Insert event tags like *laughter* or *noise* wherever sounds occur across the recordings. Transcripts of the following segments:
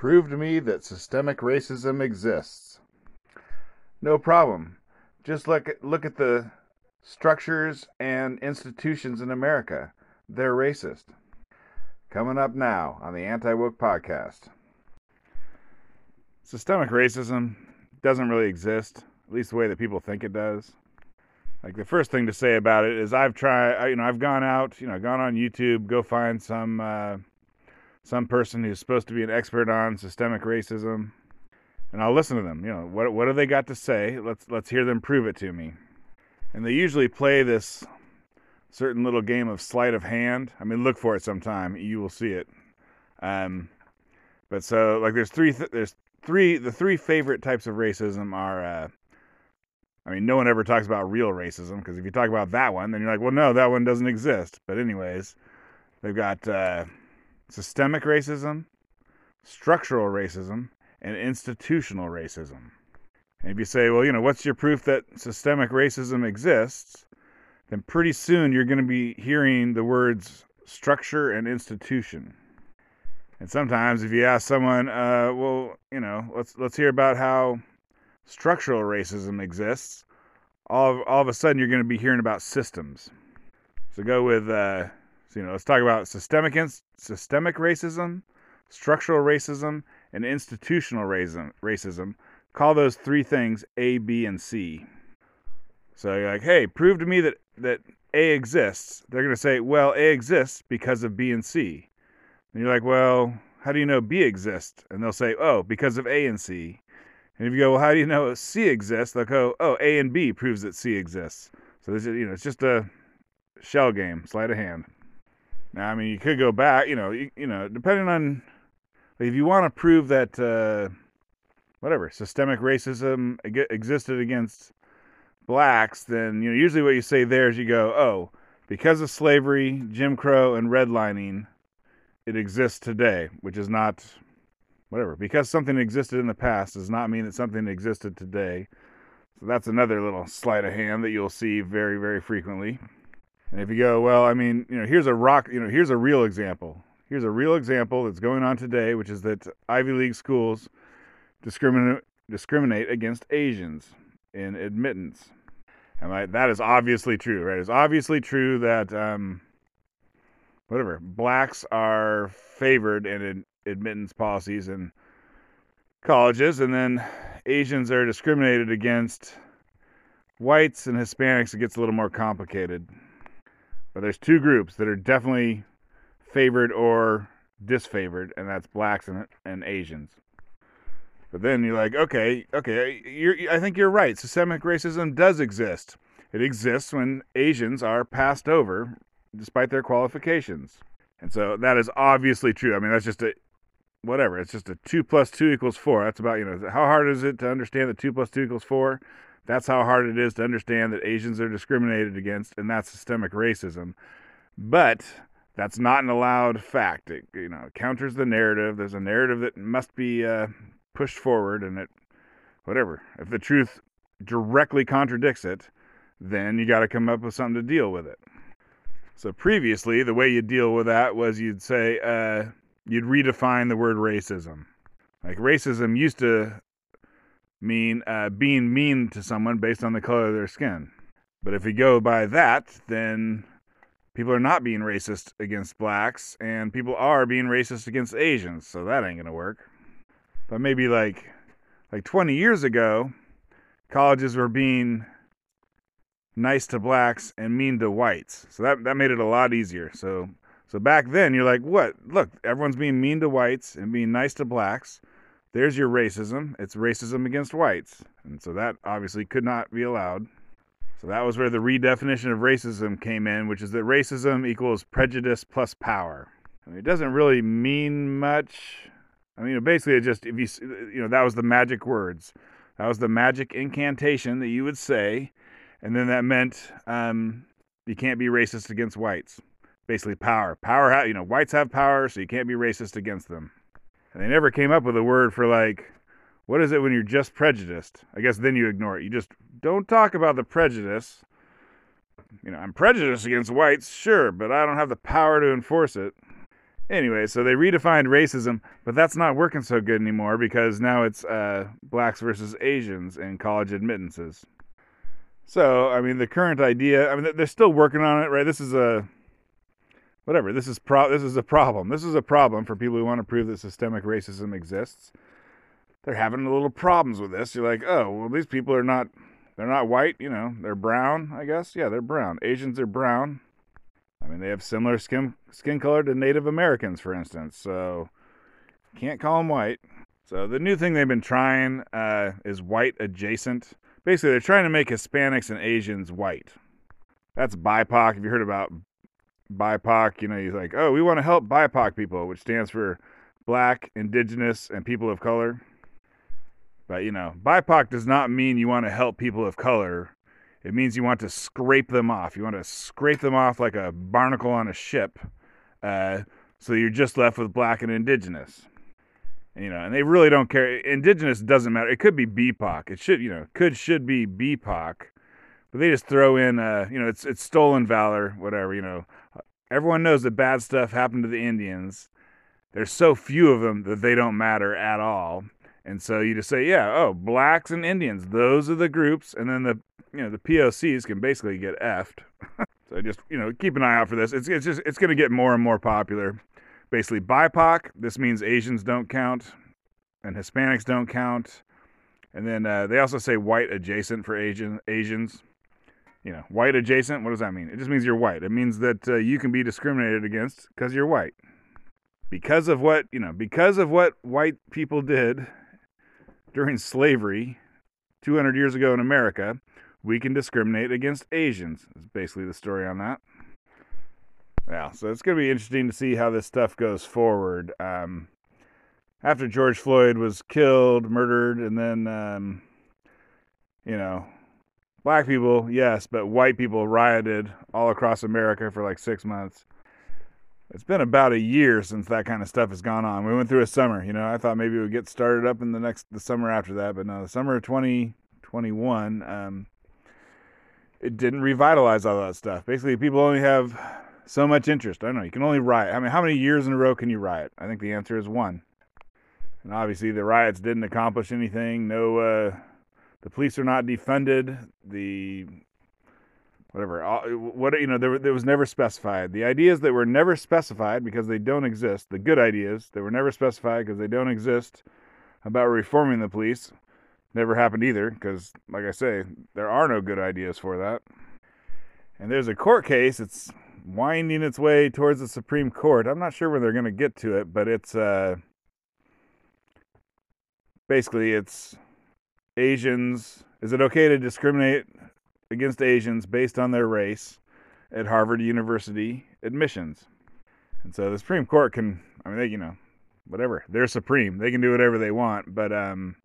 Prove to me that systemic racism exists. No problem. Just look at, look at the structures and institutions in America. They're racist. Coming up now on the Anti Woke Podcast. Systemic racism doesn't really exist, at least the way that people think it does. Like the first thing to say about it is I've tried, you know, I've gone out, you know, gone on YouTube, go find some uh, some person who's supposed to be an expert on systemic racism, and I'll listen to them. You know, what what do they got to say? Let's let's hear them prove it to me. And they usually play this certain little game of sleight of hand. I mean, look for it sometime. You will see it. Um, but so like there's three th- there's three the three favorite types of racism are. Uh, I mean, no one ever talks about real racism because if you talk about that one, then you're like, well, no, that one doesn't exist. But anyways, they've got uh, systemic racism, structural racism, and institutional racism. And if you say, well, you know, what's your proof that systemic racism exists? Then pretty soon you're going to be hearing the words structure and institution. And sometimes if you ask someone, uh, well, you know, let's let's hear about how structural racism exists, all of, all of a sudden you're going to be hearing about systems. So go with, uh, so, you know, let's talk about systemic systemic racism, structural racism, and institutional racism. Racism. Call those three things A, B, and C. So you're like, hey, prove to me that that A exists. They're to say, well, A exists because of B and C. And you're like, well, how do you know B exists? And they'll say, oh, because of A and C. And if you go, well, how do you know C exists? They'll go, oh, A and B proves that C exists. So this is, you know, it's just a shell game, sleight of hand. Now, I mean, you could go back, you know, you, you know, depending on if you want to prove that, uh, whatever, systemic racism existed against blacks, then you know, usually what you say there is you go, oh, because of slavery, Jim Crow, and redlining, it exists today, which is not whatever. Because something existed in the past does not mean that something existed today. So that's another little sleight of hand that you'll see very, very frequently. And if you go, well, I mean, you know, here's a rock, you know, here's a real example. Here's a real example that's going on today, which is that Ivy League schools discriminate discriminate against Asians in admittance. And like, that is obviously true, right? It's obviously true that um, whatever blacks are favored in admittance policies in colleges, and then Asians are discriminated against. Whites and Hispanics, it gets a little more complicated. But there's two groups that are definitely favored or disfavored, and that's blacks and, and Asians. But then you're like, okay, okay, you're, I think you're right. Systemic racism does exist. It exists when Asians are passed over despite their qualifications. And so that is obviously true. I mean, that's just a whatever. It's just a two plus two equals four. That's about you know how hard is it to understand that two plus two equals four? That's how hard it is to understand that Asians are discriminated against, and that's systemic racism. But that's not an allowed fact. It you know counters the narrative. There's a narrative that must be uh, pushed forward, and it whatever. If the truth directly contradicts it, then you got to come up with something to deal with it. So previously, the way you deal with that was you'd say, uh, you'd redefine the word racism. Like racism used to mean uh, being mean to someone based on the color of their skin. But if we go by that, then people are not being racist against blacks, and people are being racist against Asians. So that ain't gonna work. But maybe like like 20 years ago, colleges were being nice to blacks and mean to whites. So that that made it a lot easier. So so back then, you're like, what? Look, everyone's being mean to whites and being nice to blacks. There's your racism. It's racism against whites. And so that obviously could not be allowed. So that was where the redefinition of racism came in, which is that racism equals prejudice plus power. I mean, it doesn't really mean much. I mean, basically, it just, if you, you know, that was the magic words. That was the magic incantation that you would say. And then that meant um, you can't be racist against whites basically power. Power, you know, whites have power, so you can't be racist against them. And they never came up with a word for like, what is it when you're just prejudiced? I guess then you ignore it. You just don't talk about the prejudice. You know, I'm prejudiced against whites, sure, but I don't have the power to enforce it. Anyway, so they redefined racism, but that's not working so good anymore because now it's uh, blacks versus Asians in college admittances. So, I mean, the current idea, I mean, they're still working on it, right? This is a whatever. This is pro this is a problem. This is a problem for people who want to prove that systemic racism exists. They're having a little problems with this. You're like, "Oh, well these people are not they're not white, you know. They're brown, I guess. Yeah, they're brown. Asians are brown. I mean, they have similar skin skin color to Native Americans, for instance. So can't call them white. So the new thing they've been trying uh, is white adjacent. Basically, they're trying to make Hispanics and Asians white. That's BIPOC. Have you heard about BIPOC? You know, he's like, oh, we want to help BIPOC people, which stands for Black, Indigenous, and People of Color. But you know, BIPOC does not mean you want to help people of color. It means you want to scrape them off. You want to scrape them off like a barnacle on a ship. Uh, so you're just left with black and indigenous. And, you know, and they really don't care. Indigenous doesn't matter. It could be BIPOC. It should, you know, could should be BIPOC, but they just throw in, uh, you know, it's it's stolen valor, whatever. You know, everyone knows that bad stuff happened to the Indians. There's so few of them that they don't matter at all. And so you just say, yeah, oh, blacks and Indians, those are the groups, and then the you know the POCs can basically get effed. *laughs* so just you know keep an eye out for this. It's it's just it's going to get more and more popular. Basically, BIPOC. This means Asians don't count, and Hispanics don't count. And then uh, they also say white adjacent for Asian Asians. You know, white adjacent. What does that mean? It just means you're white. It means that uh, you can be discriminated against because you're white. Because of what you know, because of what white people did during slavery 200 years ago in America, we can discriminate against Asians. Is basically the story on that. Yeah, so it's going to be interesting to see how this stuff goes forward. Um, after George Floyd was killed, murdered, and then, um, you know, black people, yes, but white people rioted all across America for like six months. It's been about a year since that kind of stuff has gone on. We went through a summer, you know. I thought maybe it would get started up in the next the summer after that, but no, the summer of 2021, um, it didn't revitalize all that stuff. Basically, people only have so much interest. I don't know. You can only riot. I mean, how many years in a row can you riot? I think the answer is one. And obviously, the riots didn't accomplish anything. No, uh, the police are not defunded. The whatever what you know there, there was never specified the ideas that were never specified because they don't exist the good ideas that were never specified because they don't exist about reforming the police never happened either because like i say there are no good ideas for that and there's a court case it's winding its way towards the supreme court i'm not sure when they're going to get to it but it's uh basically it's asians is it okay to discriminate against Asians based on their race at Harvard University admissions. And so the Supreme Court can, I mean, they, you know, whatever, they're supreme. They can do whatever they want. But um,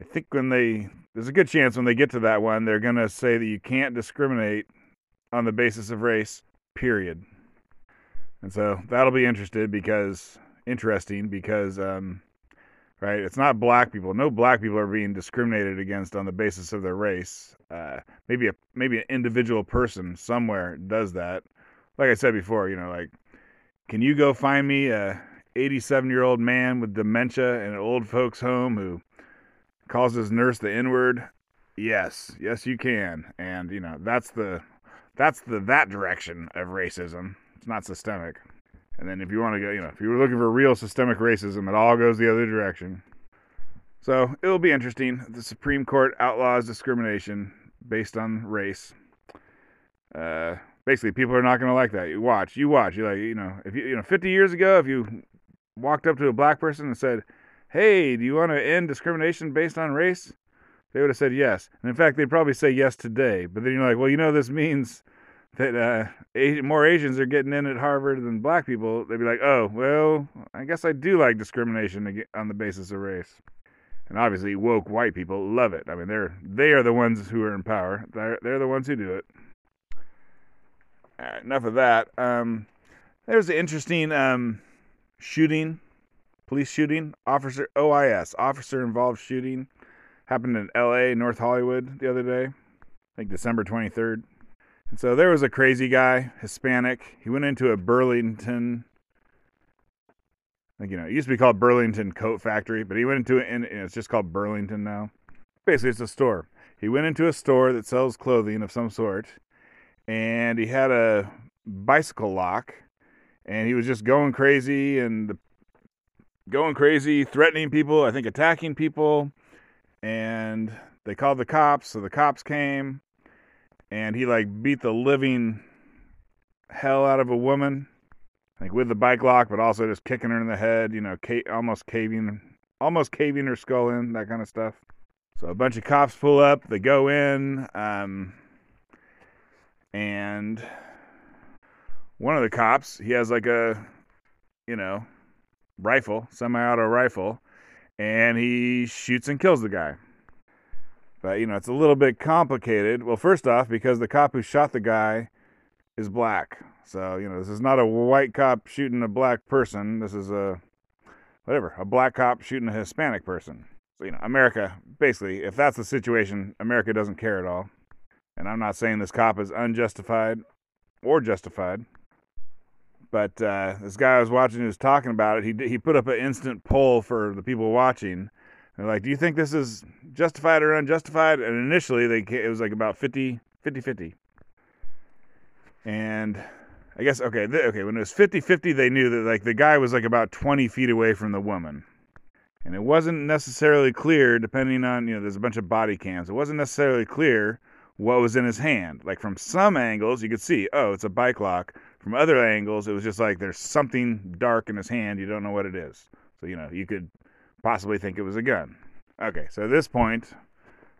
I think when they, there's a good chance when they get to that one, they're going to say that you can't discriminate on the basis of race, period. And so that'll be interested because, interesting because, um, right? It's not black people. No black people are being discriminated against on the basis of their race. Uh, maybe a maybe an individual person somewhere does that. Like I said before, you know, like, can you go find me a 87 year old man with dementia in an old folks home who calls his nurse the N word? Yes, yes, you can. And you know, that's the that's the that direction of racism. It's not systemic. And then if you want to go, you know, if you were looking for real systemic racism, it all goes the other direction. So it will be interesting. The Supreme Court outlaws discrimination based on race. Uh, basically, people are not going to like that. You watch, you watch. You like, you know, if you, you know, 50 years ago, if you walked up to a black person and said, "Hey, do you want to end discrimination based on race?" They would have said yes. And in fact, they'd probably say yes today. But then you're like, well, you know, this means that uh, more Asians are getting in at Harvard than black people, they'd be like, oh, well, I guess I do like discrimination on the basis of race. And obviously, woke white people love it. I mean, they're they are the ones who are in power. They're they're the ones who do it. enough of that. Um, there's an interesting um, shooting, police shooting, officer OIS, officer involved shooting, happened in L.A. North Hollywood the other day, I think December 23rd. And so there was a crazy guy, Hispanic. He went into a Burlington Like you know, it used to be called Burlington Coat Factory, but he went into it, and it's just called Burlington now. Basically, it's a store. He went into a store that sells clothing of some sort, and he had a bicycle lock, and he was just going crazy and going crazy, threatening people. I think attacking people, and they called the cops. So the cops came, and he like beat the living hell out of a woman like with the bike lock, but also just kicking her in the head, you know, almost caving, almost caving her skull in, that kind of stuff. So a bunch of cops pull up, they go in, um, and one of the cops, he has like a, you know, rifle, semi-auto rifle, and he shoots and kills the guy. But you know, it's a little bit complicated. Well, first off, because the cop who shot the guy is black. So, you know, this is not a white cop shooting a black person. This is a, whatever, a black cop shooting a Hispanic person. So, you know, America, basically, if that's the situation, America doesn't care at all. And I'm not saying this cop is unjustified or justified. But uh, this guy I was watching who was talking about it, he, he put up an instant poll for the people watching. They're like, do you think this is justified or unjustified? And initially, they it was like about 50 50 50. And I guess okay, th- okay. When it was 50-50, they knew that like the guy was like about 20 feet away from the woman, and it wasn't necessarily clear. Depending on you know, there's a bunch of body cams. It wasn't necessarily clear what was in his hand. Like from some angles, you could see, oh, it's a bike lock. From other angles, it was just like there's something dark in his hand. You don't know what it is. So you know, you could possibly think it was a gun. Okay, so at this point,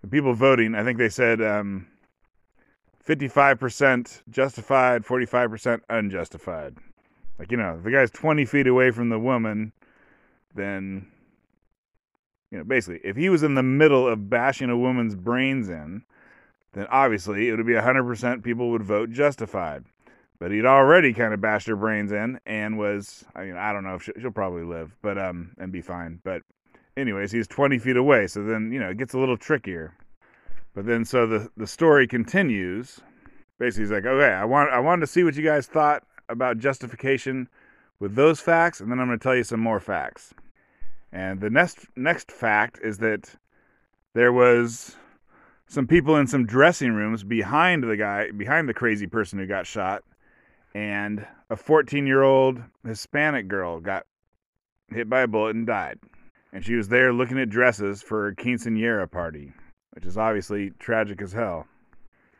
the people voting, I think they said. Um, 55% justified, 45% unjustified. Like, you know, if the guy's 20 feet away from the woman, then, you know, basically, if he was in the middle of bashing a woman's brains in, then obviously it would be 100% people would vote justified. But he'd already kind of bashed her brains in and was, I mean, I don't know if she'll, she'll probably live, but, um, and be fine. But, anyways, he's 20 feet away. So then, you know, it gets a little trickier. But then, so the the story continues. Basically, he's like, okay, I want I wanted to see what you guys thought about justification with those facts, and then I'm going to tell you some more facts. And the next next fact is that there was some people in some dressing rooms behind the guy, behind the crazy person who got shot, and a 14 year old Hispanic girl got hit by a bullet and died. And she was there looking at dresses for a quinceanera party which is obviously tragic as hell.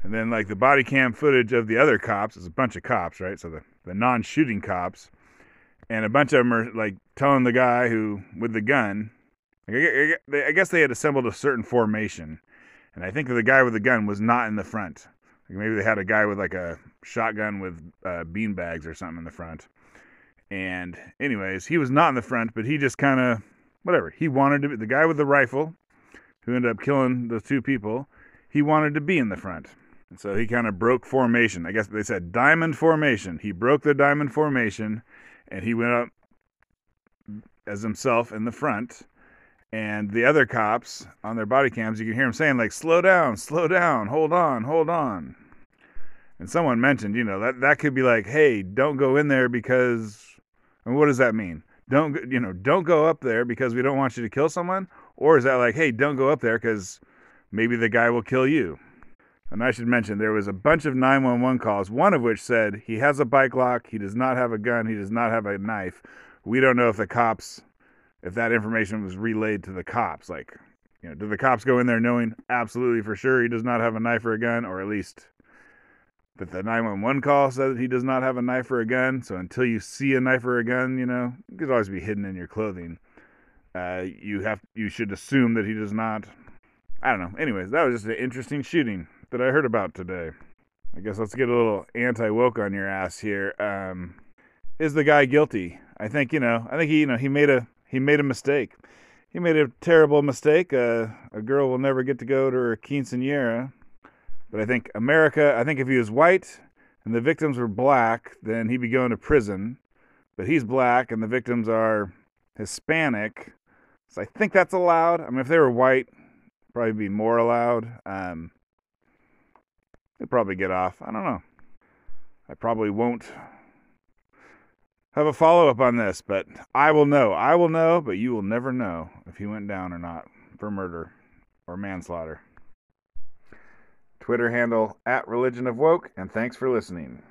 And then, like, the body cam footage of the other cops is a bunch of cops, right? So the, the non shooting cops, and a bunch of them are, like, telling the guy who, with the gun, I guess they had assembled a certain formation. And I think the guy with the gun was not in the front. Like maybe they had a guy with, like, a shotgun with uh, bean bags or something in the front. And, anyways, he was not in the front, but he just kind of, whatever. He wanted to be the guy with the rifle who ended up killing the two people, he wanted to be in the front. And so he kind of broke formation. I guess they said diamond formation. He broke the diamond formation and he went up as himself in the front. And the other cops on their body cams, you can hear them saying, like, slow down, slow down, hold on, hold on. And someone mentioned, you know, that, that could be like, hey, don't go in there because, and what does that mean? Don't, you know, don't go up there because we don't want you to kill someone? Or is that like, hey, don't go up there because maybe the guy will kill you? And I should mention there was a bunch of 911 calls, one of which said he has a bike lock, he does not have a gun, he does not have a knife. We don't know if the cops, if that information was relayed to the cops. Like, you know, do the cops go in there knowing absolutely for sure he does not have a knife or a gun, or at least that the 911 call said he does not have a knife or a gun. So until you see a knife or a gun, you know, it could always be hidden in your clothing. Uh, you have you should assume that he does not. I don't know. Anyways, that was just an interesting shooting that I heard about today. I guess let's get a little anti woke on your ass here. Um, is the guy guilty? I think you know. I think he you know he made a he made a mistake. He made a terrible mistake. Uh, a girl will never get to go to her quinceanera. But I think America. I think if he was white and the victims were black, then he'd be going to prison. But he's black and the victims are Hispanic. So I think that's allowed. I mean, if they were white, probably be more allowed. Um, they'd probably get off. I don't know. I probably won't. Have a follow up on this, but I will know. I will know, but you will never know if he went down or not for murder or manslaughter. Twitter handle at Religion of Woke, and thanks for listening.